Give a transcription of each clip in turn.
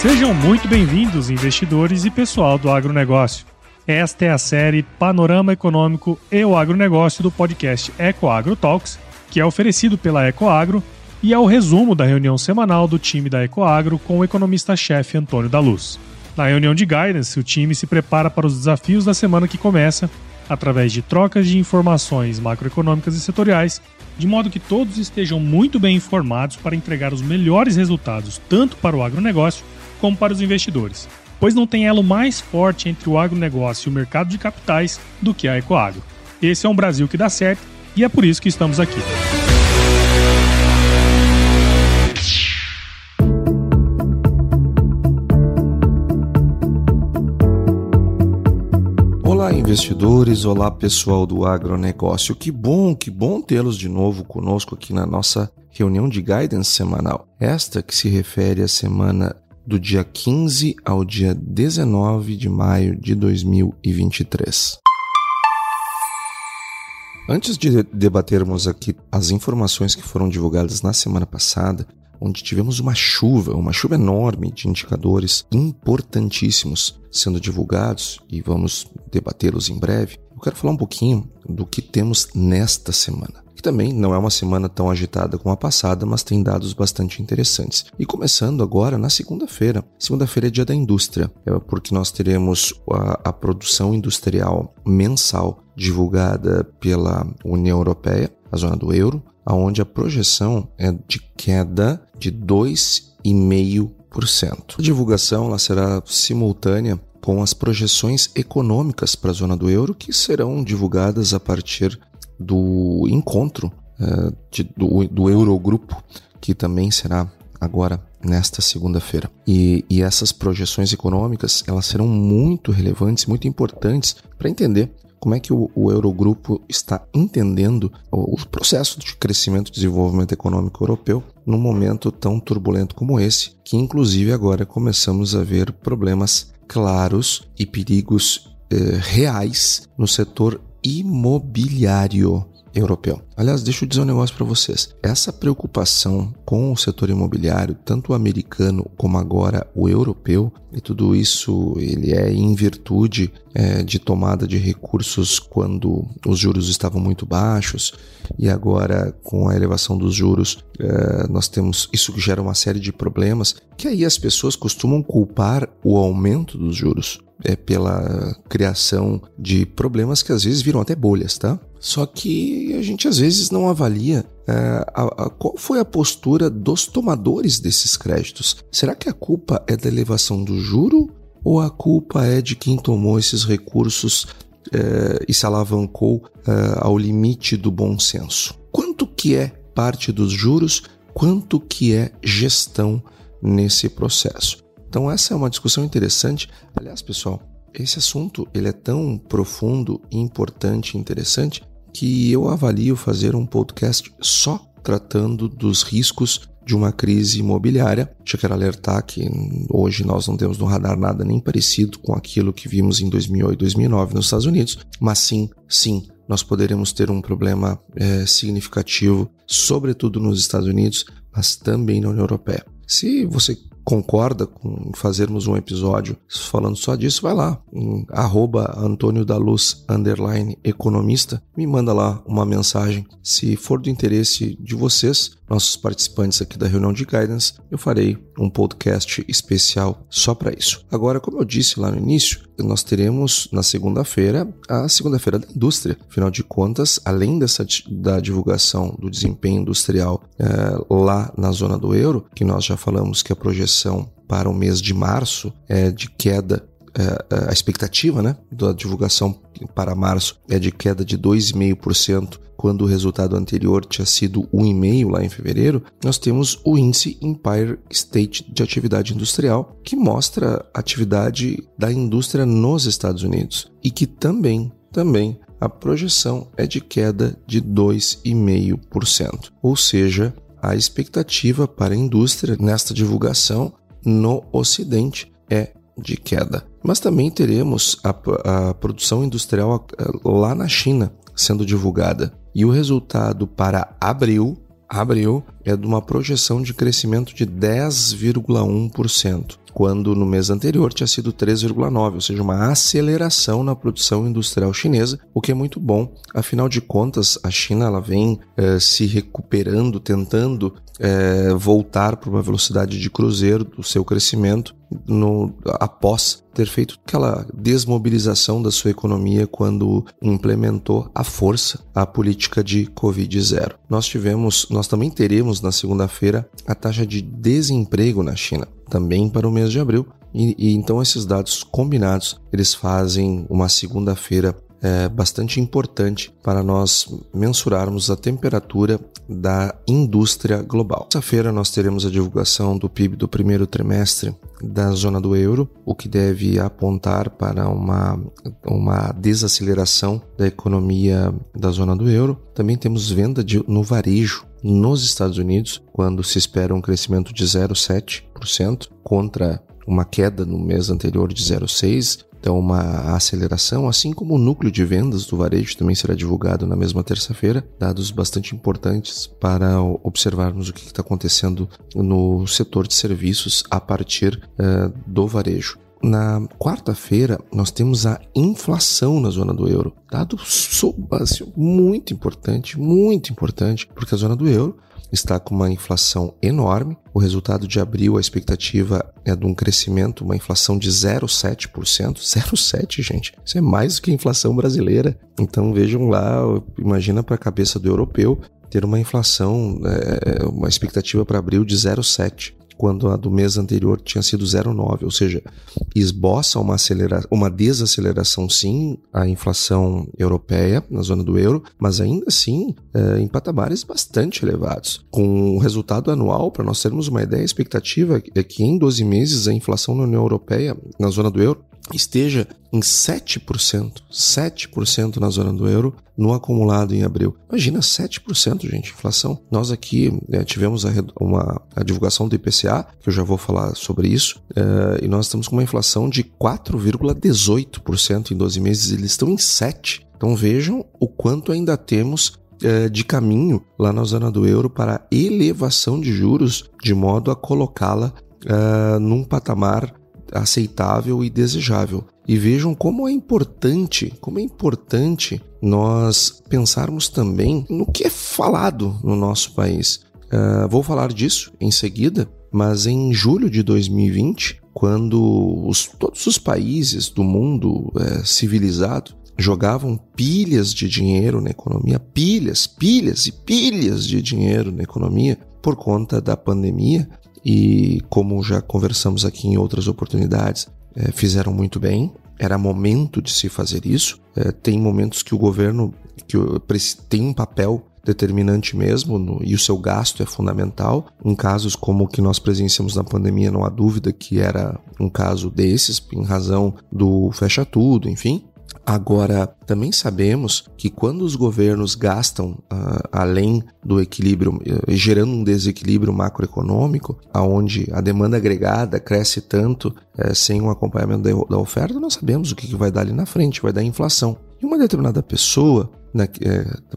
Sejam muito bem-vindos, investidores e pessoal do agronegócio. Esta é a série Panorama Econômico e o Agronegócio do podcast Ecoagro Talks, que é oferecido pela Ecoagro e é o resumo da reunião semanal do time da Ecoagro com o economista-chefe Antônio da Luz. Na reunião de guidance, o time se prepara para os desafios da semana que começa, através de trocas de informações macroeconômicas e setoriais, de modo que todos estejam muito bem informados para entregar os melhores resultados tanto para o agronegócio como para os investidores, pois não tem elo mais forte entre o agronegócio e o mercado de capitais do que a Ecoagro. Esse é um Brasil que dá certo e é por isso que estamos aqui. Investidores! Olá, pessoal do agronegócio. Que bom, que bom tê-los de novo conosco aqui na nossa reunião de guidance semanal. Esta que se refere à semana do dia 15 ao dia 19 de maio de 2023. Antes de debatermos aqui as informações que foram divulgadas na semana passada, onde tivemos uma chuva, uma chuva enorme de indicadores importantíssimos sendo divulgados e vamos debatê-los em breve, eu quero falar um pouquinho do que temos nesta semana que também não é uma semana tão agitada como a passada, mas tem dados bastante interessantes. E começando agora na segunda-feira. Segunda-feira é dia da indústria, é porque nós teremos a, a produção industrial mensal divulgada pela União Europeia, a zona do euro, aonde a projeção é de queda de 2,5%. A divulgação ela será simultânea com as projeções econômicas para a zona do euro, que serão divulgadas a partir do encontro uh, de, do, do Eurogrupo, que também será agora nesta segunda-feira. E, e, essas projeções econômicas elas serão muito relevantes, muito importantes para entender como é que o, o Eurogrupo está entendendo o, o, processo de crescimento e desenvolvimento econômico europeu num momento tão turbulento como esse, que inclusive agora começamos a ver problemas claros e perigos eh, reais no setor imobiliário europeu. Aliás, deixa eu dizer um negócio para vocês. Essa preocupação com o setor imobiliário, tanto o americano como agora o europeu, e tudo isso ele é em virtude é, de tomada de recursos quando os juros estavam muito baixos e agora com a elevação dos juros é, nós temos isso que gera uma série de problemas que aí as pessoas costumam culpar o aumento dos juros é, pela criação de problemas que às vezes viram até bolhas, tá? Só que a gente às vezes não avalia é, a, a, qual foi a postura dos tomadores desses créditos. Será que a culpa é da elevação do juro ou a culpa é de quem tomou esses recursos é, e se alavancou é, ao limite do bom senso? Quanto que é parte dos juros? Quanto que é gestão nesse processo? Então essa é uma discussão interessante. Aliás, pessoal, esse assunto ele é tão profundo, importante interessante que eu avalio fazer um podcast só tratando dos riscos de uma crise imobiliária. Já quero alertar que hoje nós não temos no radar nada nem parecido com aquilo que vimos em 2008 e 2009 nos Estados Unidos, mas sim, sim, nós poderemos ter um problema é, significativo, sobretudo nos Estados Unidos, mas também na União Europeia. Se você concorda com fazermos um episódio falando só disso, vai lá em arroba Antônio da Luz economista, me manda lá uma mensagem. Se for do interesse de vocês, nossos participantes aqui da reunião de guidance, eu farei um podcast especial só para isso. Agora, como eu disse lá no início, nós teremos na segunda-feira a segunda-feira da indústria. Afinal de contas, além dessa da divulgação do desempenho industrial é, lá na zona do euro, que nós já falamos que a projeção para o mês de março é de queda é, a expectativa né, da divulgação para março é de queda de 2,5%, quando o resultado anterior tinha sido 1,5% lá em fevereiro, nós temos o índice Empire State de atividade industrial, que mostra a atividade da indústria nos Estados Unidos e que também, também a projeção é de queda de 2,5%. Ou seja, a expectativa para a indústria nesta divulgação no Ocidente é de queda. Mas também teremos a, a produção industrial lá na China sendo divulgada. E o resultado para abril, abril é de uma projeção de crescimento de 10,1% quando no mês anterior tinha sido 3,9, ou seja, uma aceleração na produção industrial chinesa, o que é muito bom. Afinal de contas, a China ela vem eh, se recuperando, tentando eh, voltar para uma velocidade de cruzeiro do seu crescimento no, após ter feito aquela desmobilização da sua economia quando implementou à força a política de Covid-0. Nós tivemos, nós também teremos na segunda-feira a taxa de desemprego na China também para o mês de abril. E, e então esses dados combinados eles fazem uma segunda-feira é, bastante importante para nós mensurarmos a temperatura da indústria global. Terça-feira nós teremos a divulgação do PIB do primeiro trimestre da zona do euro, o que deve apontar para uma, uma desaceleração da economia da zona do euro. Também temos venda de, no varejo nos Estados Unidos, quando se espera um crescimento de 0,7% contra uma queda no mês anterior de 0,6%, então uma aceleração, assim como o núcleo de vendas do varejo também será divulgado na mesma terça-feira, dados bastante importantes para observarmos o que está acontecendo no setor de serviços a partir uh, do varejo. Na quarta-feira, nós temos a inflação na zona do euro. Dado assim, muito importante, muito importante, porque a zona do euro está com uma inflação enorme. O resultado de abril, a expectativa é de um crescimento, uma inflação de 0,7%. 0,7%, gente. Isso é mais do que a inflação brasileira. Então vejam lá, imagina para a cabeça do europeu ter uma inflação, é, uma expectativa para abril de 0,7% quando a do mês anterior tinha sido 0,9, ou seja, esboça uma, acelera uma desaceleração sim a inflação europeia na zona do euro, mas ainda assim é, em patamares bastante elevados. Com o resultado anual, para nós termos uma ideia, a expectativa é que em 12 meses a inflação na União Europeia, na zona do euro, esteja em 7%, 7% na zona do euro no acumulado em abril. Imagina 7%, gente, inflação. Nós aqui né, tivemos a, uma, a divulgação do IPCA, que eu já vou falar sobre isso, é, e nós estamos com uma inflação de 4,18% em 12 meses, eles estão em 7%. Então vejam o quanto ainda temos é, de caminho lá na zona do euro para elevação de juros, de modo a colocá-la é, num patamar aceitável e desejável. E vejam como é importante, como é importante nós pensarmos também no que é falado no nosso país. Uh, vou falar disso em seguida, mas em julho de 2020, quando os, todos os países do mundo é, civilizado jogavam pilhas de dinheiro na economia, pilhas, pilhas e pilhas de dinheiro na economia por conta da pandemia, e, como já conversamos aqui em outras oportunidades, fizeram muito bem. Era momento de se fazer isso. É, tem momentos que o governo que tem um papel determinante mesmo no, e o seu gasto é fundamental. Em casos como o que nós presenciamos na pandemia, não há dúvida que era um caso desses, em razão do fecha tudo, enfim. Agora, também sabemos que quando os governos gastam uh, além do equilíbrio, uh, gerando um desequilíbrio macroeconômico, aonde a demanda agregada cresce tanto uh, sem um acompanhamento da, da, oferta, nós sabemos o que, que vai dar ali na frente, vai dar inflação. E uma determinada pessoa né,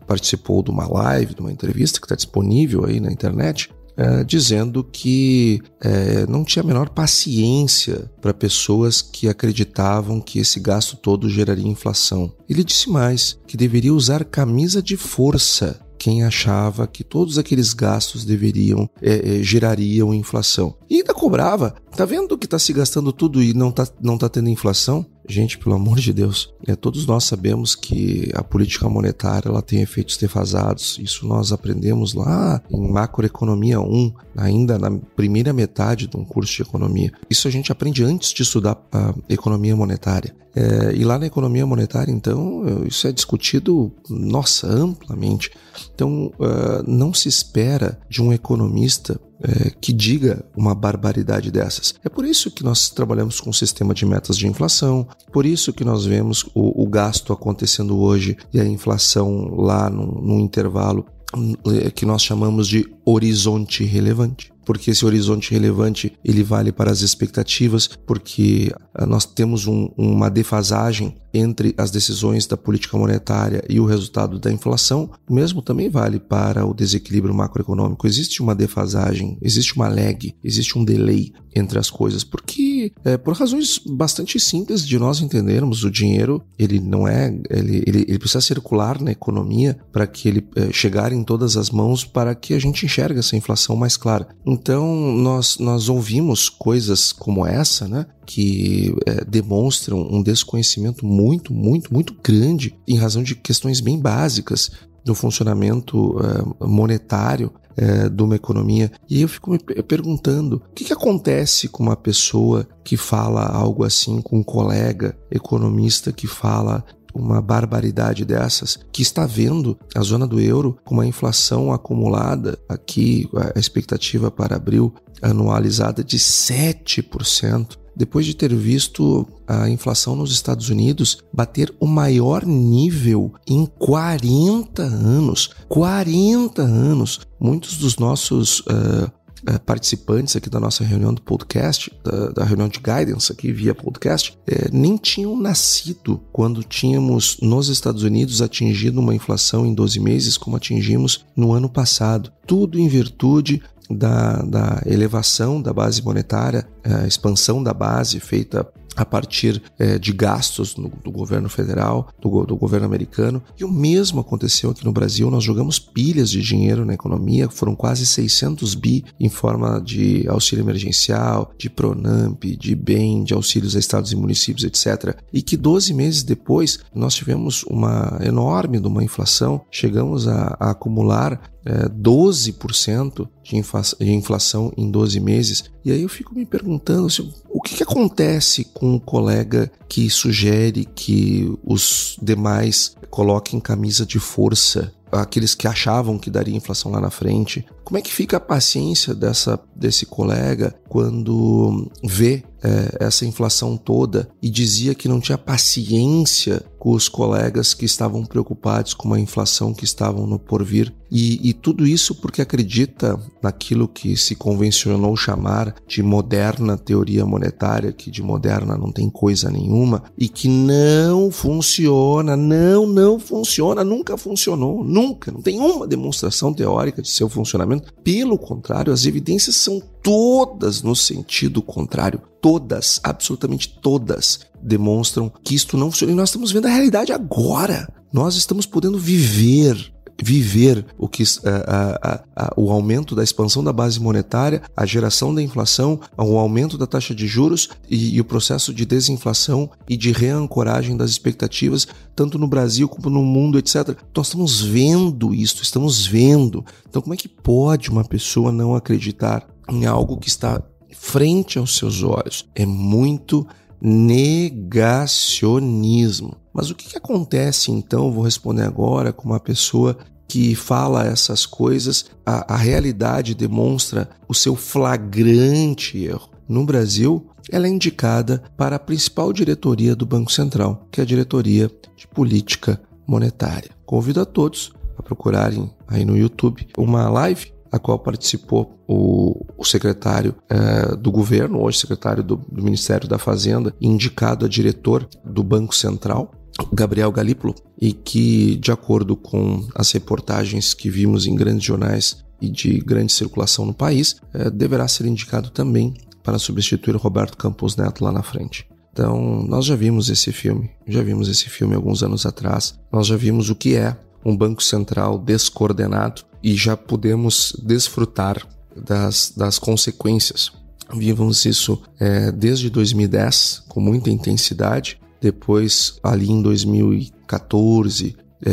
participou de uma live, de uma entrevista que está disponível aí na internet, é, dizendo que é, não tinha a menor paciência para pessoas que acreditavam que esse gasto todo geraria inflação. Ele disse mais que deveria usar camisa de força quem achava que todos aqueles gastos deveriam é, é, gerariam inflação. E ainda cobrava. Tá vendo que está se gastando tudo e não tá, não tá tendo inflação? Gente, pelo amor de Deus, é, todos nós sabemos que a política monetária ela tem efeitos defasados. Isso nós aprendemos lá em Macroeconomia 1, ainda na primeira metade de um curso de economia. Isso a gente aprende antes de estudar a economia monetária. É, e lá na economia monetária, então, isso é discutido, nossa, amplamente. Então, uh, não se espera de um economista é, que diga uma barbaridade dessas. É por isso que nós trabalhamos com um sistema de metas de inflação, por isso que nós vemos o, o gasto acontecendo hoje e a inflação lá no intervalo é, que nós chamamos de horizonte relevante. Porque esse horizonte relevante ele vale para as expectativas, porque ah, nós temos um, uma defasagem entre as decisões da política monetária e o resultado da inflação, o mesmo também vale para o desequilíbrio macroeconômico. Existe uma defasagem, existe uma lag, existe um delay entre as coisas, porque é, por razões bastante simples de nós entendermos, o dinheiro ele não é, ele, ele, ele precisa circular na economia para que ele é, chegar em todas as mãos para que a gente enxergue essa inflação mais clara. Então nós nós ouvimos coisas como essa, né? que é, demonstram um desconhecimento muito, muito, muito grande em razão de questões bem básicas do funcionamento é, monetário é, de uma economia. E eu fico me perguntando: o que, que acontece com uma pessoa que fala algo assim, com um colega economista que fala uma barbaridade dessas, que está vendo a zona do euro com uma inflação acumulada aqui, a expectativa para abril anualizada de 7% depois de ter visto a inflação nos Estados Unidos bater o maior nível em 40 anos. 40 anos! Muitos dos nossos uh, participantes aqui da nossa reunião do podcast, da, da reunião de guidance aqui via podcast, uh, nem tinham nascido quando tínhamos nos Estados Unidos atingido uma inflação em 12 meses como atingimos no ano passado. Tudo em virtude da, da elevação da base monetária, a expansão da base feita a partir é, de gastos no, do governo federal, do, do, governo americano. E o mesmo aconteceu aqui no Brasil. Nós jogamos pilhas de dinheiro na economia, foram quase 600 bi em forma de auxílio emergencial, de Pronamp, de BEM, de auxílios a estados e municípios, etc. E que 12 meses depois nós tivemos uma enorme uma inflação, chegamos a, a acumular é, 12% de, de inflação em 12 meses. E aí eu fico me perguntando assim, o que, que acontece com um colega que sugere que os demais coloquem camisa de força aqueles que achavam que daria inflação lá na frente. Como é que fica a paciência dessa, desse colega quando vê é, essa inflação toda e dizia que não tinha paciência com os colegas que estavam preocupados com a inflação que estavam no porvir. E, e tudo isso porque acredita naquilo que se convencionou chamar de moderna teoria monetária, que de moderna não tem coisa nenhuma e que não funciona, não, não funciona, nunca funcionou, nunca, não tem uma demonstração teórica de seu funcionamento. Pelo contrário, as evidências são todas no sentido contrário. Todas, absolutamente todas, demonstram que isto não funciona. E nós estamos vendo a realidade agora. Nós estamos podendo viver viver o que a, a, a, o aumento da expansão da base monetária, a geração da inflação, o aumento da taxa de juros e, e, o processo de desinflação e de reancoragem das expectativas, tanto no Brasil como no mundo, etc. Nós estamos vendo isso, estamos vendo. Então, como é que pode uma pessoa não acreditar em algo que está frente aos seus olhos. É muito negacionismo. Mas o que, que acontece então? Vou responder agora com uma pessoa que fala essas coisas, a, a realidade demonstra o seu flagrante erro. No Brasil, ela é indicada para a principal diretoria do Banco Central, que é a diretoria de política monetária. Convido a todos a procurarem aí no YouTube uma live a qual participou o, o secretário é, do governo, hoje secretário do, do Ministério da Fazenda, indicado a diretor do Banco Central, Gabriel Galípolo, e que, de acordo com as reportagens que vimos em grandes jornais e de grande circulação no país, é, deverá ser indicado também para substituir Roberto Campos Neto lá na frente. Então, nós já vimos esse filme, já vimos esse filme alguns anos atrás, nós já vimos o que é um Banco Central descoordenado e já podemos desfrutar das, das consequências. Vimos isso é, desde 2010 com muita intensidade, depois ali em 2014, é,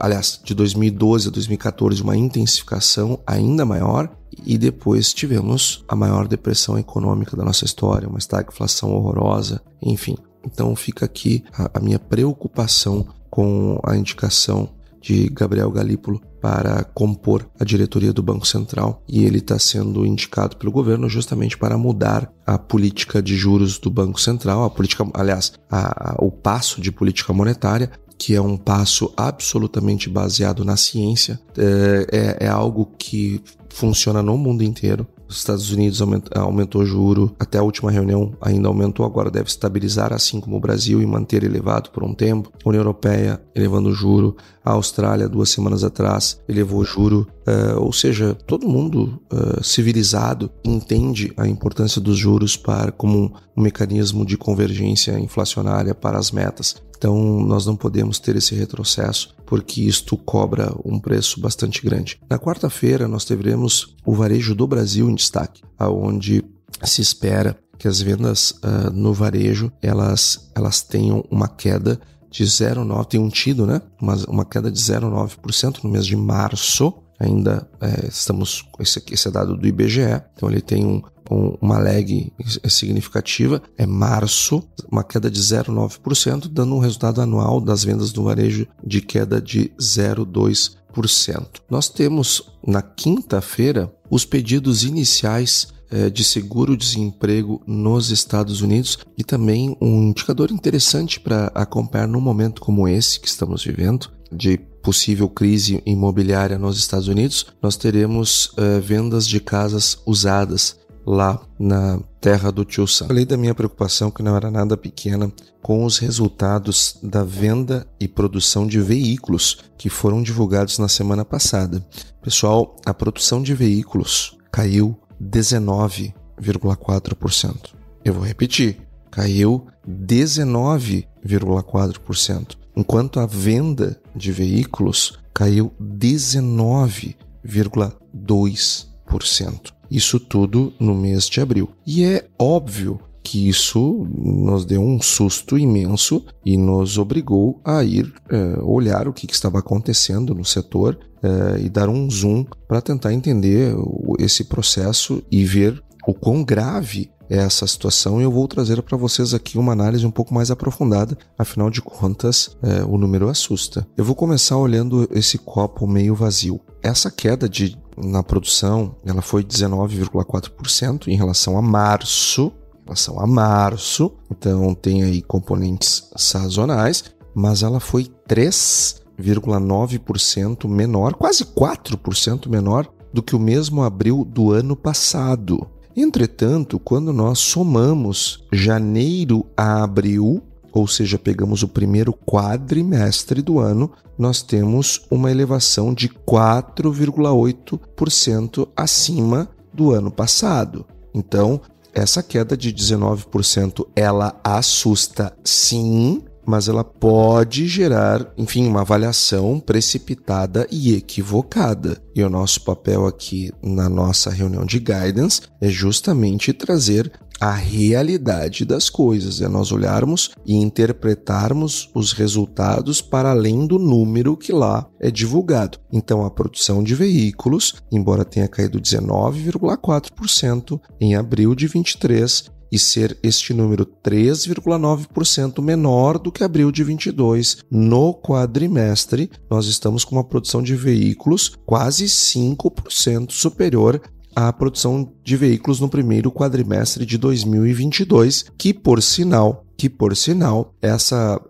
aliás, de 2012 a 2014, uma intensificação ainda maior, e depois tivemos a maior depressão econômica da nossa história, uma estagflação horrorosa, enfim. Então fica aqui a, a minha preocupação com a indicação de Gabriel Galípolo para compor a diretoria do Banco Central e ele está sendo indicado pelo governo justamente para mudar a política de juros do Banco Central, a política, aliás, a, a, o passo de política monetária que é um passo absolutamente baseado na ciência, é, é, é algo que funciona no mundo inteiro. Os Estados Unidos aumentou, aumentou juro até a última reunião, ainda aumentou, agora deve estabilizar, assim como o Brasil, e manter elevado por um tempo. A União Europeia elevando o juro, a Austrália, duas semanas atrás, elevou o juro. Uh, ou seja, todo mundo uh, civilizado entende a importância dos juros para como um mecanismo de convergência inflacionária para as metas. Então, nós não podemos ter esse retrocesso, porque isto cobra um preço bastante grande. Na quarta-feira, nós teremos o varejo do Brasil em destaque, aonde se espera que as vendas uh, no varejo elas, elas tenham uma queda de 0,9%, tem um tido, né? Uma, uma queda de 0,9% no mês de março. Ainda é, estamos, esse, esse é dado do IBGE, então ele tem um, uma lag significativa, é março, uma queda de 0,9%, dando um resultado anual das vendas do varejo de queda de 0,2%. Nós temos na quinta-feira os pedidos iniciais eh, de seguro-desemprego nos Estados Unidos e também um indicador interessante para acompanhar num momento como esse que estamos vivendo, de possível crise imobiliária nos Estados Unidos, nós teremos uh, vendas de casas usadas lá na terra do Tio Sam. Falei da minha preocupação, que não era nada pequena, com os resultados da venda e produção de veículos que foram divulgados na semana passada. Pessoal, a produção de veículos caiu 19,4%. Eu vou repetir, caiu 19,4%, enquanto a venda de veículos caiu 19,2%. Isso tudo no mês de abril. E é óbvio que isso nos deu um susto imenso e nos obrigou a ir é, olhar o que, que, estava acontecendo no setor é, e dar um zoom para tentar entender esse processo e ver o quão grave essa situação e eu vou trazer para vocês aqui uma análise um pouco mais aprofundada, afinal de contas, é, o número assusta. Eu vou começar olhando esse copo meio vazio. Essa queda de na produção, ela foi 19,4% em relação a março, em relação a março. Então tem aí componentes sazonais, mas ela foi 3,9% menor, quase 4% menor do que o mesmo abril do ano passado. Entretanto, quando nós somamos janeiro a abril, ou seja, pegamos o primeiro quadrimestre do ano, nós temos uma elevação de 4,8% acima do ano passado. Então, essa queda de 19%, ela assusta sim, mas ela pode gerar, enfim, uma avaliação precipitada e equivocada. E o nosso papel aqui na nossa reunião de guidance é justamente trazer a realidade das coisas, é nós olharmos e interpretarmos os resultados para além do número que lá é divulgado. Então, a produção de veículos, embora tenha caído 19,4% em abril de 23, e ser este número 3,9% menor do que abril de 22. No quadrimestre, nós estamos com uma produção de veículos quase 5% superior a produção de veículos no primeiro quadrimestre de 2022, que por sinal que por sinal essa,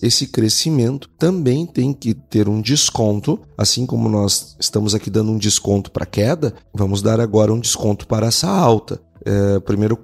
esse crescimento também tem que ter um desconto, assim como nós estamos aqui dando um desconto para queda, vamos dar agora um desconto para essa alta é, primeiro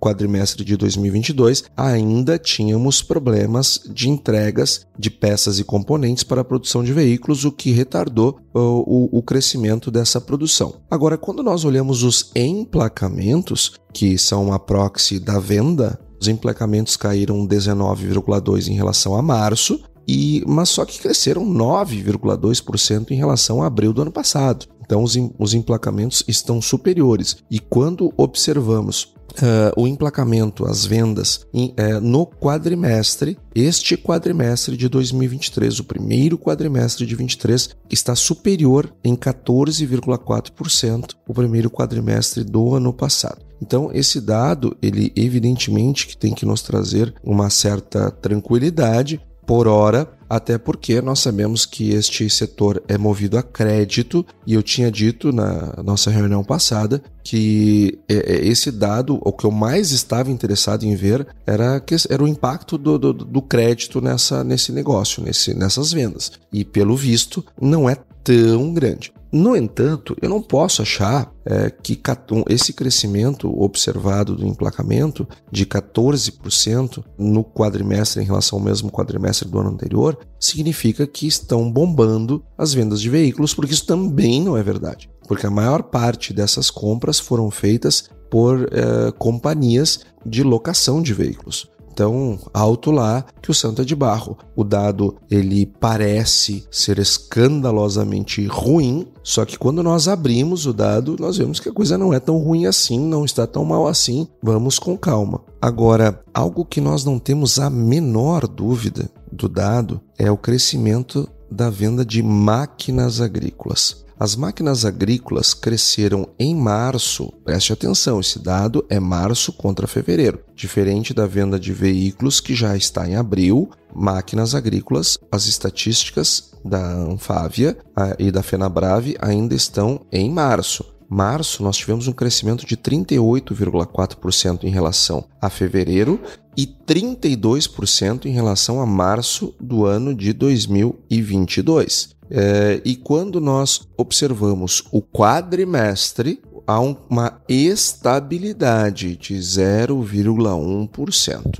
quadrimestre de 2022, ainda tínhamos problemas de entregas de peças e componentes para a produção de veículos, o que retardou o, o crescimento dessa produção. Agora, quando nós olhamos os emplacamentos, que são a proxy da venda, os emplacamentos caíram 19,2 em relação a março, e mas só que cresceram 9,2% em relação a abril do ano passado. Então, os, os emplacamentos estão superiores. E quando observamos Uh, o emplacamento, as vendas em, uh, no quadrimestre, este quadrimestre de 2023, o primeiro quadrimestre de 23, está superior em 14,4% o primeiro quadrimestre do ano passado. Então, esse dado, ele evidentemente que tem que nos trazer uma certa tranquilidade por hora, até porque nós sabemos que este setor é movido a crédito e eu tinha dito na nossa reunião passada que é, é, esse dado, o que eu mais estava interessado em ver era, era o impacto do, do, do crédito nessa, nesse negócio, nesse, nessas vendas. E pelo visto, não é tão grande. No entanto, eu não posso achar é, que esse crescimento observado do emplacamento de 14% no quadrimestre em relação ao mesmo quadrimestre do ano anterior significa que estão bombando as vendas de veículos, porque isso também não é verdade. Porque a maior parte dessas compras foram feitas por é, companhias de locação de veículos tão alto lá que o santo é de barro. O dado ele parece ser escandalosamente ruim, só que quando nós abrimos o dado, nós vemos que a coisa não é tão ruim assim, não está tão mal assim. Vamos com calma. Agora, algo que nós não temos a menor dúvida do dado é o crescimento da venda de máquinas agrícolas. As máquinas agrícolas cresceram em março. Preste atenção, esse dado é março contra fevereiro. Diferente da venda de veículos que já está em abril, máquinas agrícolas, as estatísticas da Anfávia e da Fenabrave ainda estão em março. Março, nós tivemos um crescimento de 38,4% em relação a fevereiro e 32% em relação a março do ano de 2022. É, e quando nós observamos o quadrimestre, há uma estabilidade de 0,1%.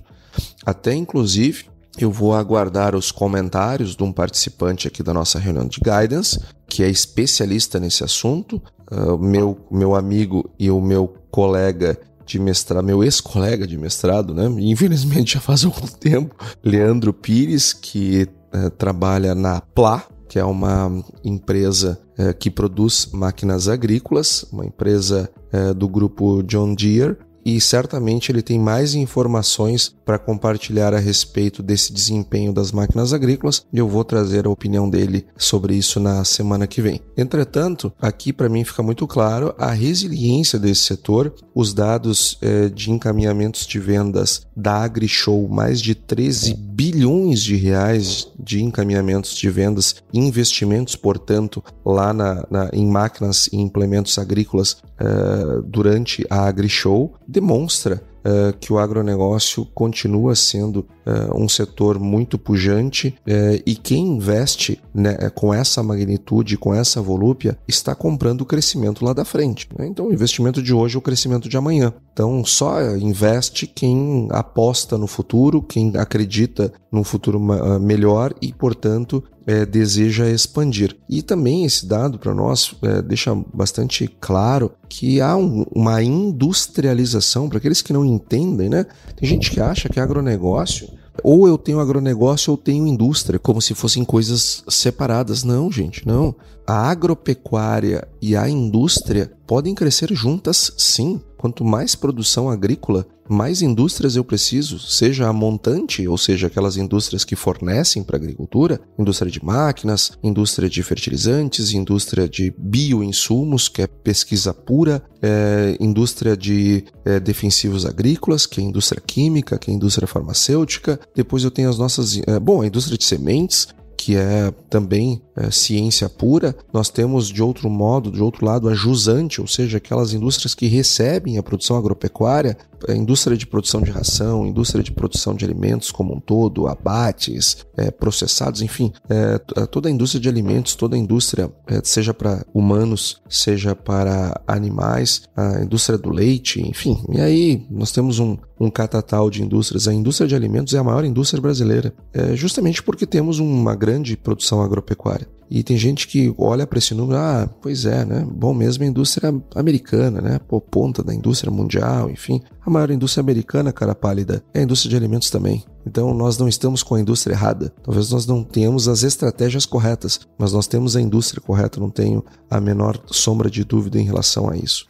Até inclusive, eu vou aguardar os comentários de um participante aqui da nossa reunião de guidance, que é especialista nesse assunto, uh, meu, meu amigo e o meu colega de mestrado, meu ex-colega de mestrado, né? Infelizmente já faz algum tempo, Leandro Pires, que uh, trabalha na PLA, que é uma empresa é, que produz máquinas agrícolas, uma empresa é, do grupo John Deere, e certamente ele tem mais informações para compartilhar a respeito desse desempenho das máquinas agrícolas e eu vou trazer a opinião dele sobre isso na semana que vem. Entretanto, aqui para mim fica muito claro a resiliência desse setor, os dados eh, de encaminhamentos de vendas da AgriShow, mais de 13 bilhões de reais de encaminhamentos de vendas, investimentos, portanto, lá na, na em máquinas e implementos agrícolas eh, durante a AgriShow, demonstra uh, que o agronegócio continua sendo uh, um setor muito pujante uh, e quem investe né, com essa magnitude, com essa volúpia, está comprando o crescimento lá da frente. Né? Então, o investimento de hoje é o crescimento de amanhã. Então, só investe quem aposta no futuro, quem acredita num futuro melhor e, portanto, é, deseja expandir. E também esse dado para nós é, deixa bastante claro que há um, uma industrialização, para aqueles que não entendem, né? Tem gente que acha que agronegócio ou eu tenho agronegócio ou tenho indústria, como se fossem coisas separadas. Não, gente, não. A agropecuária e a indústria podem crescer juntas, sim. Quanto mais produção agrícola, mais indústrias eu preciso, seja a montante, ou seja, aquelas indústrias que fornecem para a agricultura, indústria de máquinas, indústria de fertilizantes, indústria de bioinsumos, que é pesquisa pura, é, indústria de é, defensivos agrícolas, que é indústria química, que é indústria farmacêutica. Depois eu tenho as nossas. É, bom, a indústria de sementes, que é também é, ciência pura, nós temos de outro modo, de outro lado, a jusante, ou seja, aquelas indústrias que recebem a produção agropecuária, a indústria de produção de ração, indústria de produção de alimentos como um todo, abates, é, processados, enfim, é, toda a indústria de alimentos, toda a indústria, é, seja para humanos, seja para animais, a indústria do leite, enfim. E aí nós temos um, um catatal de indústrias. A indústria de alimentos é a maior indústria brasileira, é, justamente porque temos uma grande produção agropecuária. E tem gente que olha para esse número, ah, pois é, né? Bom mesmo a indústria americana, né? Pô, ponta da indústria mundial, enfim. A maior indústria americana, cara pálida, é a indústria de alimentos também. Então nós não estamos com a indústria errada. Talvez nós não tenhamos as estratégias corretas, mas nós temos a indústria correta, não tenho a menor sombra de dúvida em relação a isso.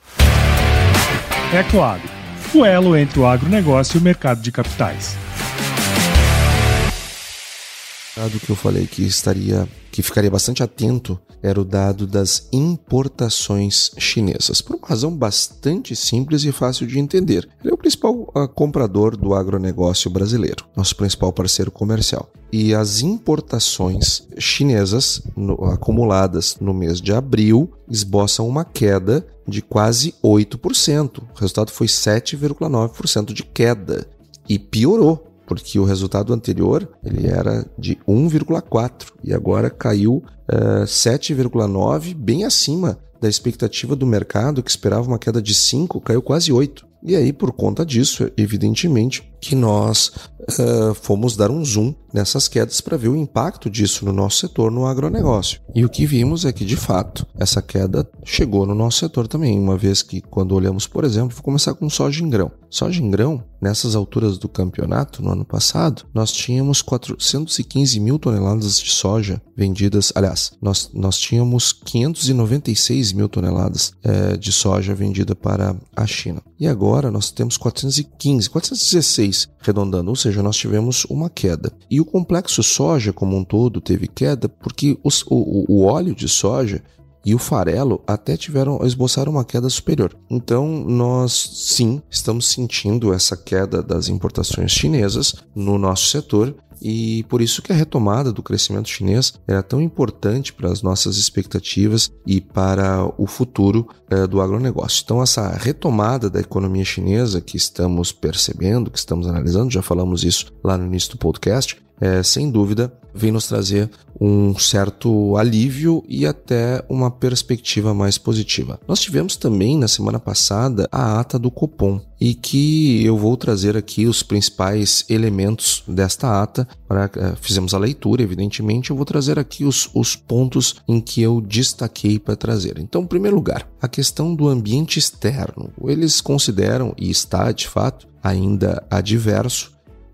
Ecoagro, o elo entre o agronegócio e o mercado de capitais. dado que eu falei que estaria que ficaria bastante atento era o dado das importações chinesas, por uma razão bastante simples e fácil de entender. Ele é o principal uh, comprador do agronegócio brasileiro, nosso principal parceiro comercial. E as importações chinesas no, acumuladas no mês de abril esboçam uma queda de quase 8%. O resultado foi 7,9% de queda. E piorou porque o resultado anterior ele era de 1,4 e agora caiu uh, 7,9, bem acima da expectativa do mercado, que esperava uma queda de 5, caiu quase 8. E aí, por conta disso, evidentemente, que nós uh, fomos dar um zoom nessas quedas para ver o impacto disso no nosso setor no agronegócio. E o que vimos é que, de fato, essa queda chegou no nosso setor também, uma vez que, quando olhamos, por exemplo, vou começar com soja em grão. Soja em grão, nessas alturas do campeonato, no ano passado, nós tínhamos 415 mil toneladas de soja vendidas. Aliás, nós, nós tínhamos 596 mil toneladas é, de soja vendida para a China. E agora nós temos 415, 416 redondando, ou seja, nós tivemos uma queda. E o complexo soja como um todo teve queda porque os, o, o óleo de soja e o farelo até tiveram esboçaram uma queda superior. Então, nós sim estamos sentindo essa queda das importações chinesas no nosso setor e por isso que a retomada do crescimento chinês era tão importante para as nossas expectativas e para o futuro é, do agronegócio. Então, essa retomada da economia chinesa que estamos percebendo, que estamos analisando, já falamos isso lá no início do podcast, é, sem dúvida, vem nos trazer um certo alívio e até uma perspectiva mais positiva. Nós tivemos também na semana passada a ata do Copom e que eu vou trazer aqui os principais elementos desta ata. Para, é, fizemos a leitura, evidentemente, eu vou trazer aqui os, os pontos em que eu destaquei para trazer. Então, em primeiro lugar, a questão do ambiente externo. Eles consideram, e está de fato ainda adverso,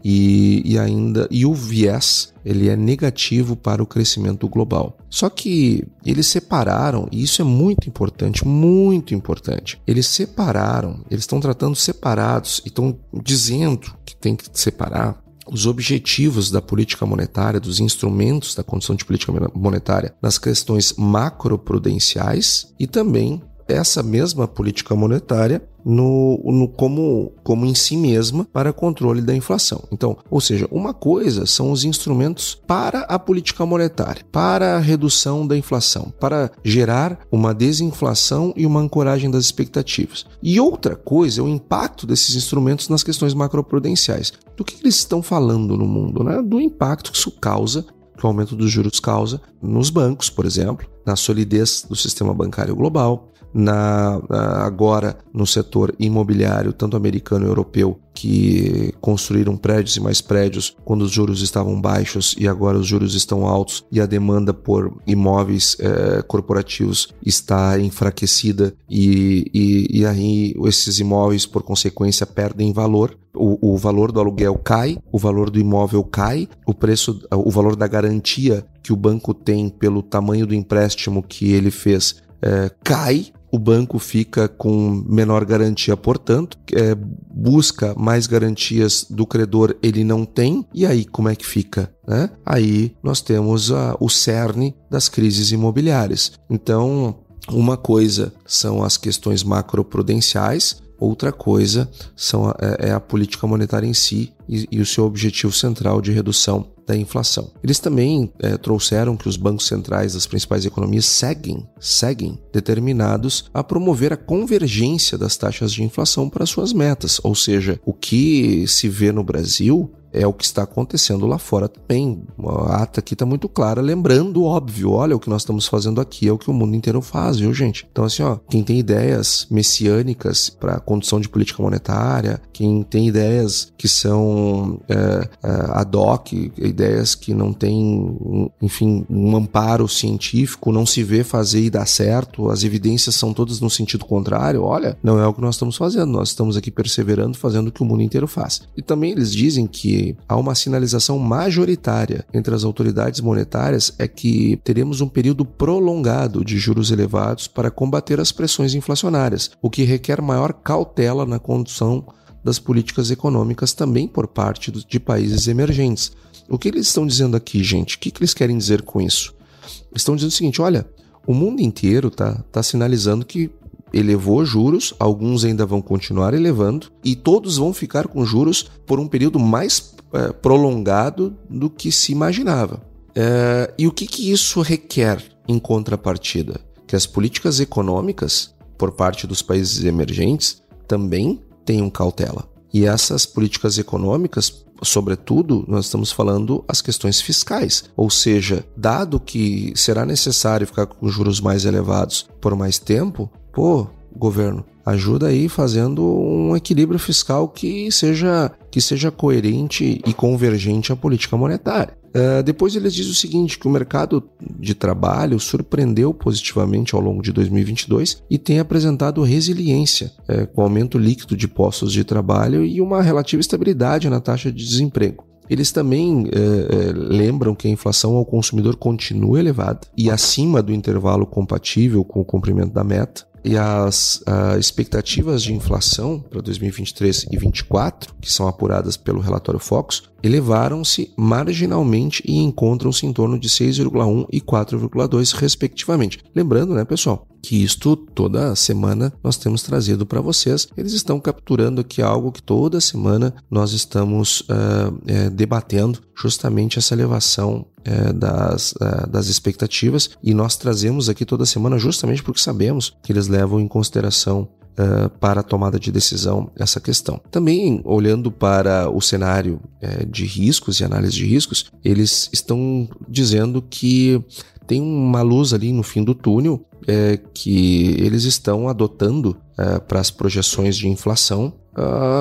e, e ainda e o viés ele é negativo para o crescimento global. Só que eles separaram, e isso é muito importante, muito importante. Eles separaram, eles estão tratando separados e estão dizendo que tem que separar os objetivos da política monetária, dos instrumentos da condição de política monetária nas questões macroprudenciais e também essa mesma política monetária no, no, como, como em si mesma para controle da inflação. Então, ou seja, uma coisa são os instrumentos para a política monetária, para a redução da inflação, para gerar uma desinflação e uma ancoragem das expectativas. E outra coisa é o impacto desses instrumentos nas questões macroprudenciais. Do que eles estão falando no mundo? Né? Do impacto que isso causa que o aumento dos juros causa nos bancos, por exemplo, na solidez do sistema bancário global, na, agora no setor imobiliário, tanto americano e europeu, que construíram prédios e mais prédios quando os juros estavam baixos e agora os juros estão altos e a demanda por imóveis é, corporativos está enfraquecida e, e, e aí esses imóveis, por consequência, perdem valor. O, o, valor do aluguel cai, o valor do imóvel cai, o preço, o valor da garantia que o banco tem pelo tamanho do empréstimo que ele fez é, cai o banco fica com menor garantia, portanto, é, busca mais garantias do credor, ele não tem, e aí como é que fica? Né? Aí nós temos a, o cerne das crises imobiliárias. Então, uma coisa são as questões macroprudenciais, outra coisa são é, é a política monetária em si e, e o seu objetivo central de redução da inflação. Eles também é, trouxeram que os bancos centrais das principais economias seguem, seguem determinados a promover a convergência das taxas de inflação para suas metas, ou seja, o que se vê no Brasil é o que está acontecendo lá fora também. A ata aqui está muito clara, lembrando, óbvio, olha o que nós estamos fazendo aqui, é o que o mundo inteiro faz, viu, gente? Então, assim, ó, quem tem ideias messiânicas para condução de política monetária, quem tem ideias que são é, é, ad hoc, ideias que não têm, enfim, um amparo científico, não se vê fazer e dar certo, as evidências são todas no sentido contrário, olha, não é o que nós estamos fazendo, nós estamos aqui perseverando, fazendo o que o mundo inteiro faz. E também eles dizem que há uma sinalização majoritária entre as autoridades monetárias é que teremos um período prolongado de juros elevados para combater as pressões inflacionárias, o que requer maior cautela na condução das políticas econômicas também por parte de países emergentes. O que eles estão dizendo aqui, gente? O que eles querem dizer com isso? Estão dizendo o seguinte: olha, o mundo inteiro está tá sinalizando que elevou juros, alguns ainda vão continuar elevando, e todos vão ficar com juros por um período mais é, prolongado do que se imaginava. É, e o que, que isso requer em contrapartida? Que as políticas econômicas, por parte dos países emergentes, também tenham cautela. E essas políticas econômicas sobretudo, nós estamos falando as questões fiscais. Ou seja, dado que será necessário ficar com juros mais elevados por mais tempo, pô, governo, ajuda aí fazendo um equilíbrio fiscal que seja, que seja coerente e convergente à política monetária. Uh, depois eles dizem o seguinte, que o mercado de trabalho surpreendeu positivamente ao longo de 2022 e tem apresentado resiliência, uh, com aumento líquido de postos de trabalho e uma relativa estabilidade na taxa de desemprego. Eles também eh, lembram que a inflação ao consumidor continua elevada e acima do intervalo compatível com o cumprimento da meta e as uh, expectativas de inflação para 2023 e 2024, que são apuradas pelo relatório Focus, elevaram-se marginalmente e encontram-se em torno de 6,1 e 4,2 respectivamente. Lembrando, né, pessoal, que isto toda semana nós temos trazido para vocês. Eles estão capturando aqui algo que toda semana nós estamos uh, é, debatendo, justamente essa elevação é, das, uh, das expectativas, e nós trazemos aqui toda semana justamente porque sabemos que eles levam em consideração Uh, para a tomada de decisão essa questão. Também, olhando para o cenário uh, de riscos e análise de riscos, eles estão dizendo que tem uma luz ali no fim do túnel que eles estão adotando para as projeções de inflação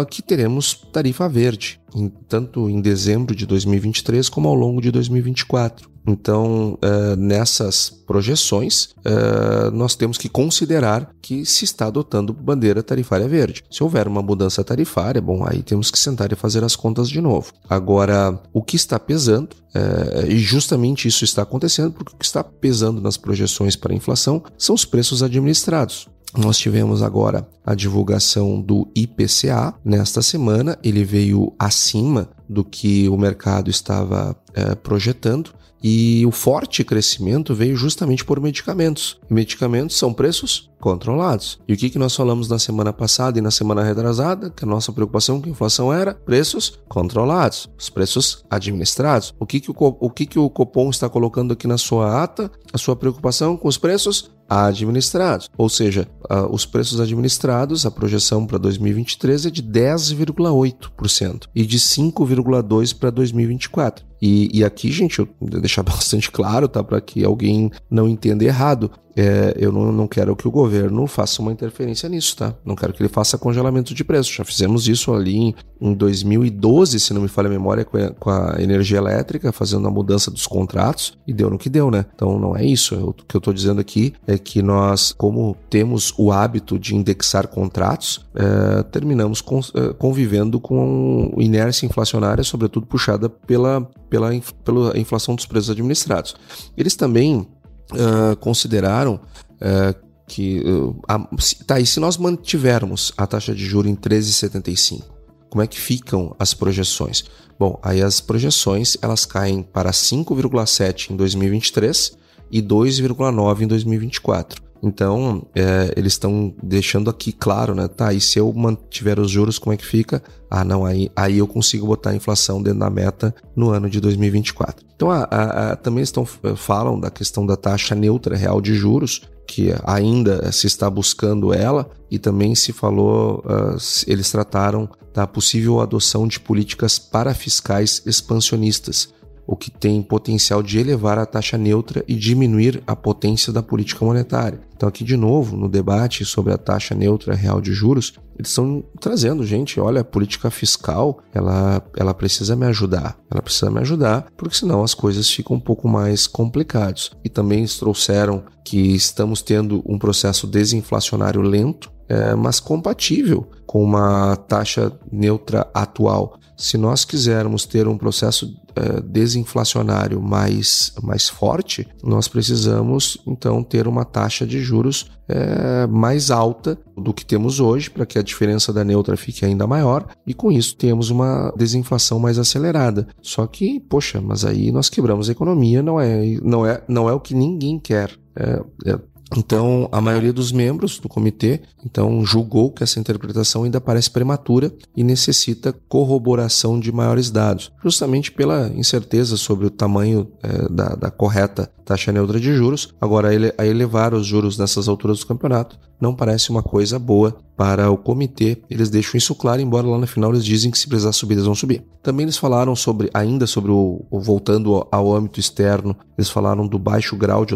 que teremos tarifa verde, em, tanto em dezembro de 2023 como ao longo de 2024. Então, uh, nessas projeções, uh, nós temos que considerar que se está adotando bandeira tarifária verde. Se houver uma mudança tarifária, bom, aí temos que sentar e fazer as contas de novo. Agora, o que está pesando, uh, e justamente isso está acontecendo, porque o que está pesando nas projeções para a inflação são os preços administrados. Nós tivemos agora a divulgação do IPCA nesta semana, ele veio acima do que o mercado estava projetando. E o forte crescimento veio justamente por medicamentos. Medicamentos são preços controlados. E o que, que nós falamos na semana passada e na semana retrasada? Que a nossa preocupação com a inflação era preços controlados, os preços administrados. O que, que, o, o, que, que o Copom está colocando aqui na sua ata? A sua preocupação com os preços administrados. Ou seja, os preços administrados, a projeção para 2023 é de 10,8% e de 5,2% para 2024. E, e, aqui, gente, eu vou deixar bastante claro, tá? Para que alguém não entenda errado é, eu não, não, quero que o governo faça uma interferência nisso, tá? Não quero que ele faça congelamento de preços. Já fizemos isso ali em, em 2012, se não me falha a memória, com a, com a, energia elétrica, fazendo a mudança dos contratos, e deu no que deu, né? Então não é isso. o que eu estou dizendo aqui é que nós, como temos o hábito de indexar contratos, é, terminamos com, é, convivendo com inércia inflacionária, sobretudo puxada pela, pela, pela inflação dos preços administrados. Eles também uh, consideraram uh, que. Uh, a, tá, e se nós mantivermos a taxa de juro em 13,75, como é que ficam as projeções? Bom, aí as projeções elas caem para 5,7 em 2023 e 2,9 em 2024. Então, é, eles estão deixando aqui claro, né? Tá, e se eu mantiver os juros, como é que fica? Ah, não, aí, aí eu consigo botar a inflação dentro da meta no ano de 2024. Então, a, a, a, também estão, eh, falam da questão da taxa neutra real de juros, que ainda se está buscando ela, e também se falou, uh, eles trataram da possível adoção de políticas parafiscais expansionistas, o que tem potencial de elevar a taxa neutra e diminuir a potência da política monetária. Então, aqui de novo, no debate sobre a taxa neutra real de juros, eles estão trazendo, gente, olha, a política fiscal, ela, ela precisa me ajudar. Ela precisa me ajudar, porque senão as coisas ficam um pouco mais complicadas. E também eles trouxeram que estamos tendo um processo desinflacionário lento, é, mas compatível com uma taxa neutra atual. Se nós quisermos ter um processo uh, desinflacionário mais, mais forte, nós precisamos então ter uma taxa de juros uh, mais alta do que temos hoje, para que a diferença da neutra fique ainda maior, e com isso temos uma desinflação mais acelerada. Só que, poxa, mas aí nós quebramos a economia, não é, não é, não é o que ninguém quer. É, é, então, a maioria dos membros do comitê então julgou que essa interpretação ainda parece prematura e necessita corroboração de maiores dados, justamente pela incerteza sobre o tamanho é, da, da, correta taxa neutra de juros. Agora, ele, a elevar os juros nessas alturas do campeonato não parece uma coisa boa para o comitê. Eles deixam isso claro, embora lá no final eles dizem que se precisar subir, eles vão subir. Também eles falaram sobre, ainda sobre o, voltando ao âmbito externo, eles falaram do baixo grau de,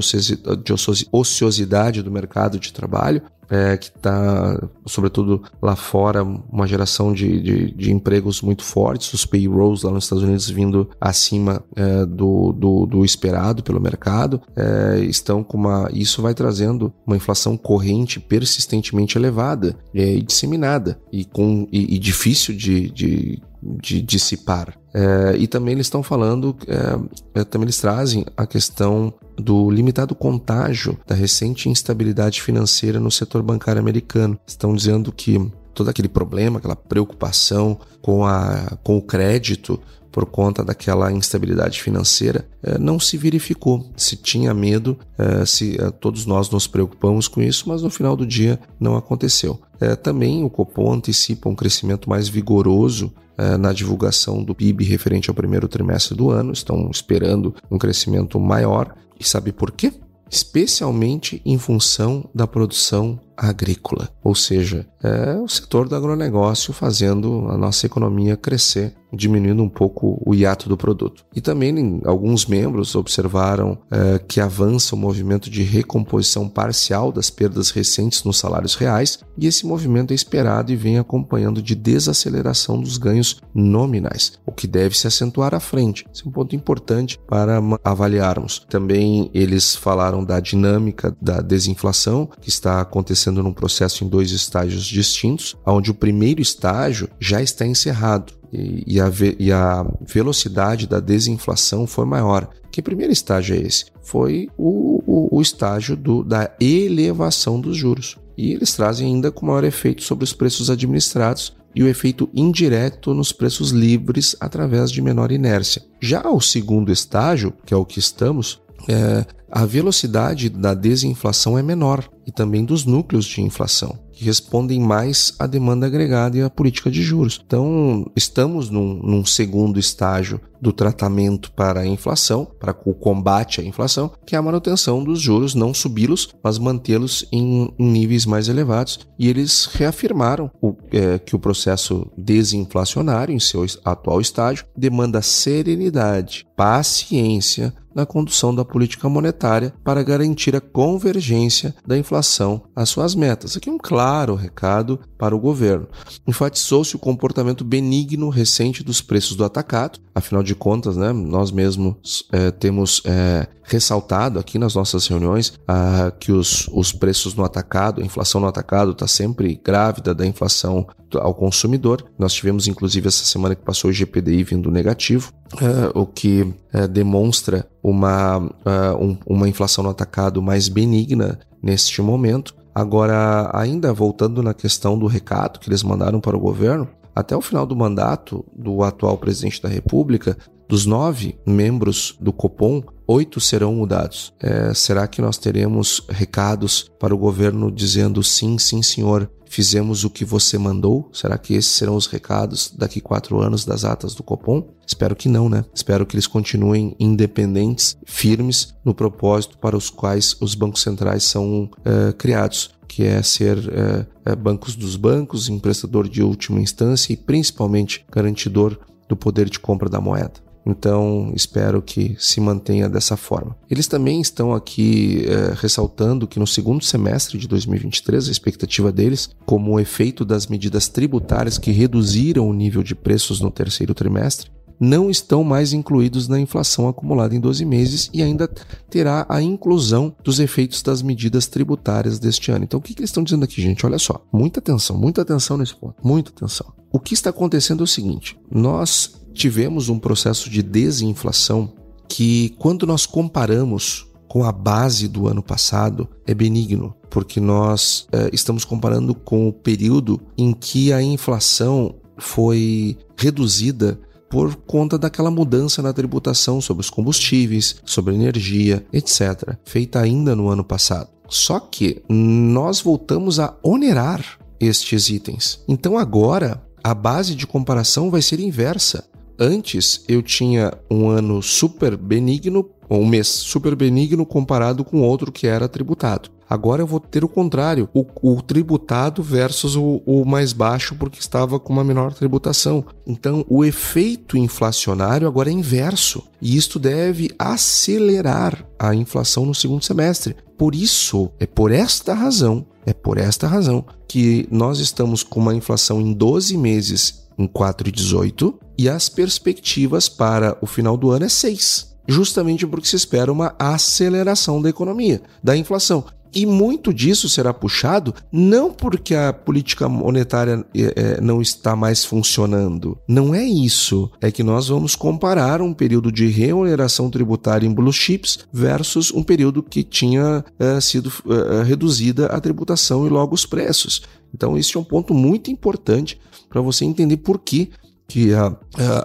ociosidade do mercado de trabalho, é, que está, sobretudo lá fora, uma geração de, de, de, empregos muito fortes, os payrolls lá nos Estados Unidos vindo acima é, do, do, do, esperado pelo mercado, é, estão com uma. Isso vai trazendo uma inflação corrente persistentemente elevada é, e disseminada e, com, e, e difícil de, de de dissipar. É, e também eles estão falando, é, é, também eles trazem a questão do limitado contágio da recente instabilidade financeira no setor bancário americano. Estão dizendo que todo aquele problema, aquela preocupação com, a, com o crédito por conta daquela instabilidade financeira, é, não se verificou. Se tinha medo, é, se todos nós nos preocupamos com isso, mas no final do dia não aconteceu. Também o Copom antecipa um crescimento mais vigoroso na divulgação do PIB referente ao primeiro trimestre do ano, estão esperando um crescimento maior. E sabe por quê? Especialmente em função da produção agrícola, ou seja, é o setor do agronegócio fazendo a nossa economia crescer, diminuindo um pouco o hiato do produto. E também alguns membros observaram é, que avança o movimento de recomposição parcial das perdas recentes nos salários reais, e esse movimento é esperado e vem acompanhando de desaceleração dos ganhos nominais, o que deve se acentuar à frente. Esse é um ponto importante para avaliarmos. Também eles falaram da dinâmica da desinflação que está acontecendo acontecendo num processo em dois estágios distintos, onde o primeiro estágio já está encerrado e, a, e a velocidade da desinflação foi maior. Que primeiro estágio é esse? Foi o, o, o estágio do, da elevação dos juros. E eles trazem ainda com maior efeito sobre os preços administrados e o efeito indireto nos preços livres através de menor inércia. Já o segundo estágio, que é o que estamos, é, a velocidade da desinflação é menor e também dos núcleos de inflação, que respondem mais à demanda agregada e à política de juros. Então, estamos num, num segundo estágio do tratamento para a inflação, para o combate à inflação, que é a manutenção dos juros, não subi-los, mas mantê-los em, em, níveis mais elevados. E eles reafirmaram o, é, que o processo desinflacionário, em seu atual estágio, demanda serenidade, paciência na condução da política monetária para garantir a convergência da inflação às suas metas. Aqui um claro recado para o governo. Enfatizou-se o comportamento benigno recente dos preços do atacado, afinal de contas, né, nós mesmos é, temos é, ressaltado aqui nas nossas reuniões ah, que os, os preços no atacado, a inflação no atacado está sempre grávida da inflação ao consumidor. Nós tivemos, inclusive, essa semana que passou o GPDI vindo negativo, é, o que é, demonstra uma, é, um, uma inflação no atacado mais benigna neste momento. Agora, ainda voltando na questão do recado que eles mandaram para o governo, até o final do mandato do atual presidente da República, dos nove membros do Copom, oito serão mudados. É, será que nós teremos recados para o governo dizendo sim, sim, senhor, fizemos o que você mandou? Será que esses serão os recados daqui quatro anos das atas do Copom? Espero que não, né? Espero que eles continuem independentes, firmes no propósito para os quais os bancos centrais são é, criados que é ser é, é, bancos dos bancos, emprestador de última instância e principalmente garantidor do poder de compra da moeda. Então, espero que se mantenha dessa forma. Eles também estão aqui é, ressaltando que no segundo semestre de 2023, a expectativa deles, como o efeito das medidas tributárias que reduziram o nível de preços no terceiro trimestre, não estão mais incluídos na inflação acumulada em 12 meses e ainda terá a inclusão dos efeitos das medidas tributárias deste ano. Então, o que, que eles estão dizendo aqui, gente? Olha só, muita atenção, muita atenção nesse ponto, muita atenção. O que está acontecendo é o seguinte: nós tivemos um processo de desinflação que, quando nós comparamos com a base do ano passado, é benigno, porque nós é, estamos comparando com o período em que a inflação foi reduzida por conta daquela mudança na tributação sobre os combustíveis, sobre energia, etc., feita ainda no ano passado. Só que nós voltamos a onerar estes itens. Então agora a base de comparação vai ser inversa. Antes eu tinha um ano super benigno um mês super benigno comparado com outro que era tributado. Agora eu vou ter o contrário, o, o tributado versus o, o, mais baixo porque estava com uma menor tributação. Então o efeito inflacionário agora é inverso e isto deve acelerar a inflação no segundo semestre. Por isso, é por esta razão, é por esta razão que nós estamos com uma inflação em 12 meses em 4,18 e as perspectivas para o final do ano é 6 justamente porque se espera uma aceleração da economia, da inflação. E muito disso será puxado não porque a política monetária é, não está mais funcionando. Não é isso. É que nós vamos comparar um período de reoneração tributária em blue chips versus um período que tinha é, sido é, reduzida a tributação e logo os preços. Então, esse é um ponto muito importante para você entender por que que a, a,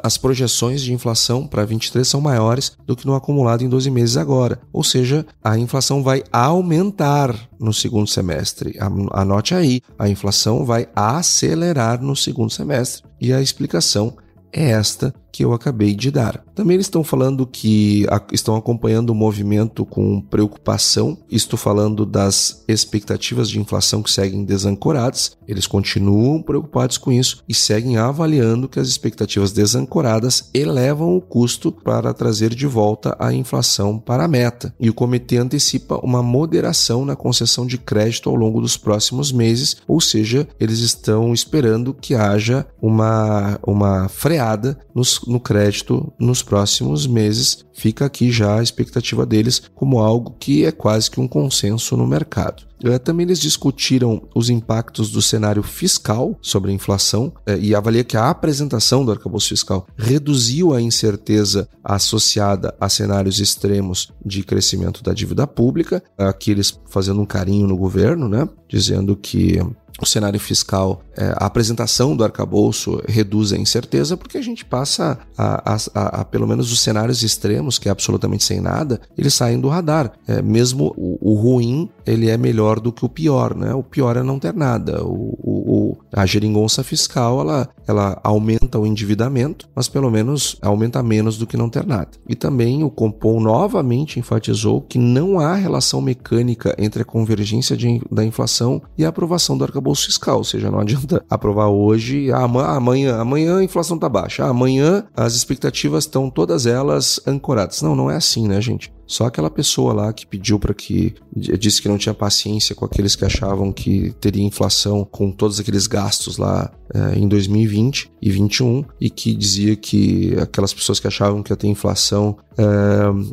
as projeções de inflação para 23 são maiores do que no acumulado em 12 meses agora. Ou seja, a inflação vai aumentar no segundo semestre. Anote aí, a inflação vai acelerar no segundo semestre. E a explicação é esta que eu acabei de dar. Também eles estão falando que estão acompanhando o movimento com preocupação, estou falando das expectativas de inflação que seguem desancoradas. Eles continuam preocupados com isso e seguem avaliando que as expectativas desancoradas elevam o custo para trazer de volta a inflação para a meta. E o comitê antecipa uma moderação na concessão de crédito ao longo dos próximos meses, ou seja, eles estão esperando que haja uma, uma freada nos no crédito nos próximos meses. Fica aqui já a expectativa deles como algo que é quase que um consenso no mercado. Eh, também eles discutiram os impactos do cenário fiscal sobre a inflação eh, e avalia que a apresentação do arcabouço fiscal reduziu a incerteza associada a cenários extremos de crescimento da dívida pública. Aqui eles fazendo um carinho no governo, né? dizendo que o cenário fiscal, é, a apresentação do arcabouço reduz a incerteza, porque a gente passa a, a, a, a, pelo menos os cenários extremos, que é absolutamente sem nada, eles saem do radar. É, mesmo o, o, ruim, ele é melhor do que o pior, né? O pior é não ter nada. O, o, a geringonça fiscal, ela, ela aumenta o endividamento, mas pelo menos aumenta menos do que não ter nada. E também o Compom novamente enfatizou que não há relação mecânica entre a convergência de, da inflação e a aprovação do arcabouço arcabouço fiscal, ou seja, não adianta aprovar hoje, ah, amanhã, amanhã a inflação tá baixa, ah, amanhã as expectativas estão todas elas ancoradas. Não, não é assim, né, gente? Só aquela pessoa lá que pediu para que disse que não tinha paciência com aqueles que achavam que teria inflação com todos aqueles gastos lá é, em 2020 e 2021 e que dizia que aquelas pessoas que achavam que ia ter inflação é,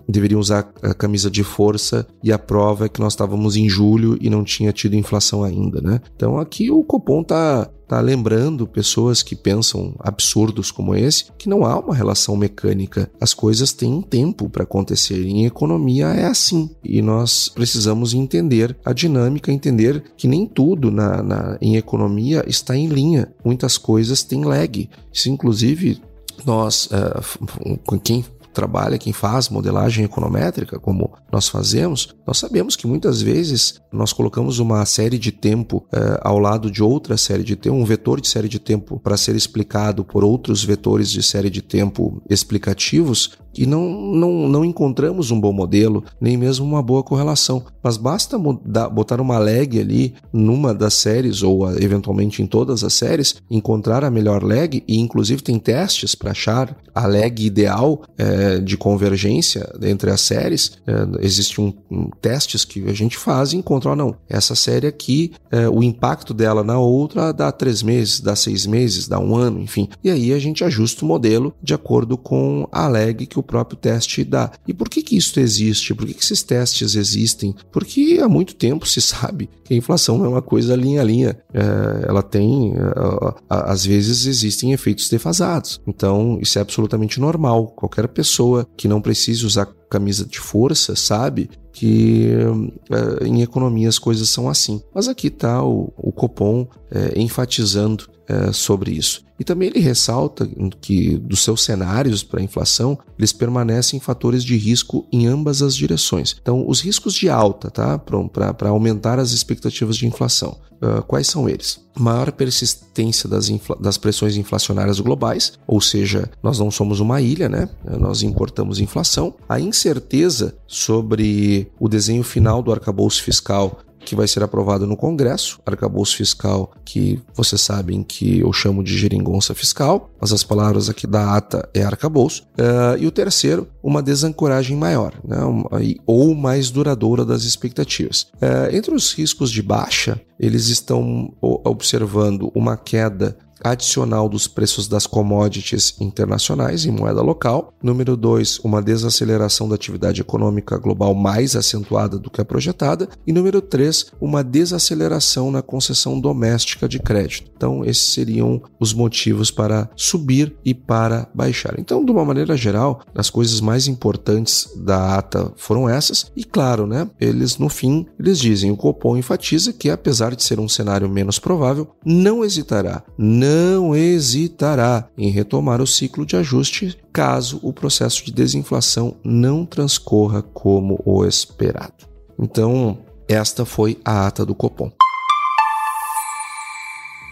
deveriam usar a camisa de força e a prova é que nós estávamos em julho e não tinha tido inflação ainda, né? Então aqui o Copom tá tá lembrando pessoas que pensam absurdos como esse que não há uma relação mecânica. As coisas têm um tempo para acontecer. Em economia é assim. E nós precisamos entender a dinâmica, entender que nem tudo na, na em economia está em linha. Muitas coisas têm lag. Isso, inclusive, nós, uh, quem trabalha, quem faz modelagem econométrica, como nós fazemos, nós sabemos que muitas vezes nós colocamos uma série de tempo eh, ao lado de outra série de tempo, um vetor de série de tempo para ser explicado por outros vetores de série de tempo explicativos, e não, não, não encontramos um bom modelo, nem mesmo uma boa correlação. Mas basta mudar, botar uma lag ali numa das séries, ou eventualmente em todas as séries, encontrar a melhor lag, e inclusive tem testes para achar a lag ideal é, de convergência entre as séries. É, Existem um, um, testes que a gente faz e encontra, oh, não, essa série aqui, é, o impacto dela na outra dá três meses, dá seis meses, dá um ano, enfim. E aí a gente ajusta o modelo de acordo com a lag que o próprio teste dá. E por que, que isso existe? Por que, que esses testes existem? Porque há muito tempo se sabe que a inflação não é uma coisa linha a linha. É, ela tem, é, às vezes, existem efeitos defasados. Então, isso é absolutamente normal. Qualquer pessoa que não precise usar camisa de força sabe que uh, em economia as coisas são assim. Mas aqui está o, o Copom uh, enfatizando uh, sobre isso. E também ele ressalta que dos seus cenários para a inflação, eles permanecem fatores de risco em ambas as direções. Então, os riscos de alta, tá? Para aumentar as expectativas de inflação. Uh, quais são eles? Maior persistência das, das pressões inflacionárias globais, ou seja, nós não somos uma ilha, né? Nós importamos inflação. A incerteza sobre o desenho final do arcabouço fiscal que vai ser aprovado no Congresso, arcabouço fiscal que vocês sabem que eu chamo de geringonça fiscal, mas as palavras aqui da ata é arcabouço. Uh, e o terceiro, uma desancoragem maior, né, ou mais duradoura das expectativas. Uh, entre os riscos de baixa, eles estão observando uma queda adicional dos preços das commodities internacionais em moeda local. Número 2, uma desaceleração da atividade econômica global mais acentuada do que a projetada. E número 3, uma desaceleração na concessão doméstica de crédito. Então, esses seriam os motivos para subir e para baixar. Então, de uma maneira geral, as coisas mais importantes da ata foram essas. E claro, né, eles no fim, eles dizem, o Copom enfatiza que apesar de ser um cenário menos provável, não hesitará, não não hesitará em retomar o ciclo de ajuste caso o processo de desinflação não transcorra como o esperado. Então, esta foi a ata do Copom.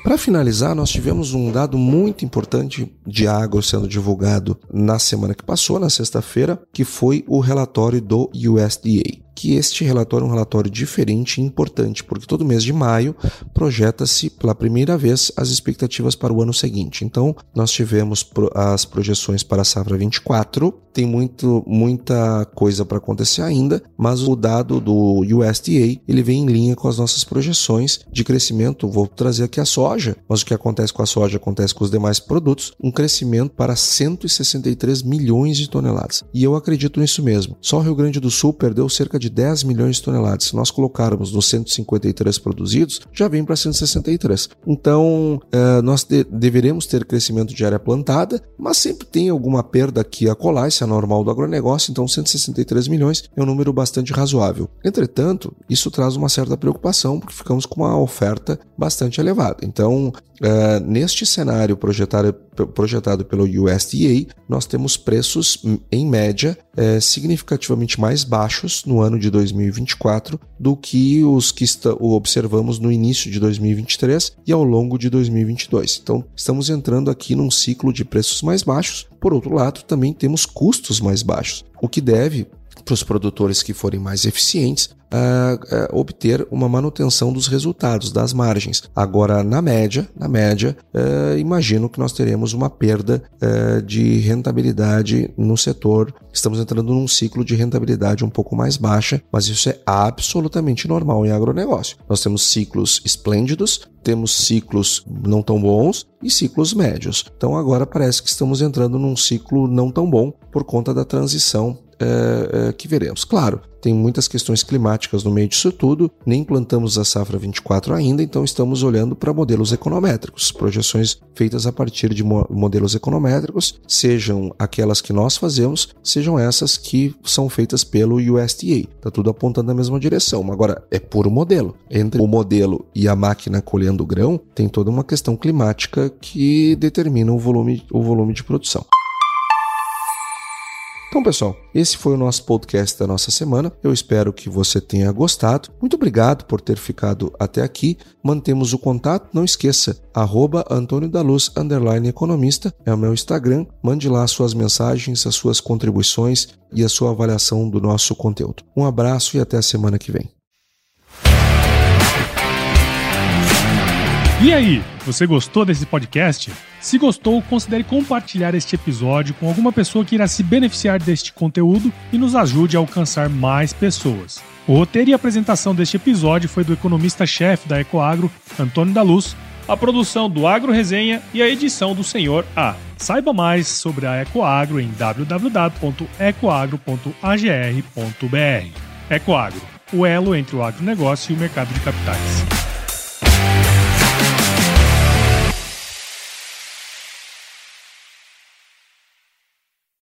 Para finalizar, nós tivemos um dado muito importante de agro sendo divulgado na semana que passou, na sexta-feira, que foi o relatório do USDA que este relatório é um relatório diferente e importante, porque todo mês de maio projeta-se pela primeira vez as expectativas para o ano seguinte. Então, nós tivemos as projeções para a safra 24, tem muito, muita coisa para acontecer ainda, mas o dado do USDA ele vem em linha com as nossas projeções de crescimento. Vou trazer aqui a soja, mas o que acontece com a soja acontece com os demais produtos, um crescimento para 163 milhões de toneladas. E eu acredito nisso mesmo. Só o Rio Grande do Sul perdeu cerca de de 10 milhões de toneladas. Se nós colocarmos nos 153 produzidos, já vem para 163. Então, é, nós de deveremos ter crescimento de área plantada, mas sempre tem alguma perda aqui a colar, isso é normal do agronegócio, então 163 milhões é um número bastante razoável. Entretanto, isso traz uma certa preocupação, porque ficamos com uma oferta bastante elevada. Então, Uh, neste cenário projetado, projetado pelo USDA, nós temos preços, em média, uh, significativamente mais baixos no ano de 2024 do que os que observamos no início de 2023 e ao longo de 2022. Então, estamos entrando aqui num ciclo de preços mais baixos. Por outro lado, também temos custos mais baixos, o que deve para os produtores que forem mais eficientes, uh, uh, obter uma manutenção dos resultados, das margens. Agora, na média, na média, uh, imagino que nós teremos uma perda de rentabilidade no setor. Estamos entrando num ciclo de rentabilidade um pouco mais baixa, mas isso é absolutamente normal em agronegócio. Nós temos ciclos esplêndidos, temos ciclos não tão bons e ciclos médios. Então agora parece que estamos entrando num ciclo não tão bom por conta da transição é, é, que veremos. Claro, tem muitas questões climáticas no meio disso tudo, nem plantamos a safra 24 ainda, então estamos olhando para modelos econométricos, projeções feitas a partir de mo modelos econométricos, sejam aquelas que nós fazemos, sejam essas que são feitas pelo USDA. Está tudo apontando na mesma direção. Agora, é puro modelo. Entre o modelo e a máquina colhendo grão, tem toda uma questão climática que determina o volume, o volume de produção. Então, pessoal, esse foi o nosso podcast da nossa semana. Eu espero que você tenha gostado. Muito obrigado por ter ficado até aqui. Mantemos o contato. Não esqueça, arroba Antônio da Luz, economista, é o meu Instagram. Mande lá suas mensagens, as suas contribuições e a sua avaliação do nosso conteúdo. Um abraço e até a semana que vem. E aí, você gostou desse podcast? Se gostou, considere compartilhar este episódio com alguma pessoa que irá se beneficiar deste conteúdo e nos ajude a alcançar mais pessoas. O roteiro e apresentação deste episódio foi do economista-chefe da Ecoagro, Antônio da Luz, a produção do Agro Resenha e a edição do Senhor A. Saiba mais sobre a Ecoagro em www.ecoagro.agr.br. Ecoagro, o elo entre o agronegócio e o mercado de capitais.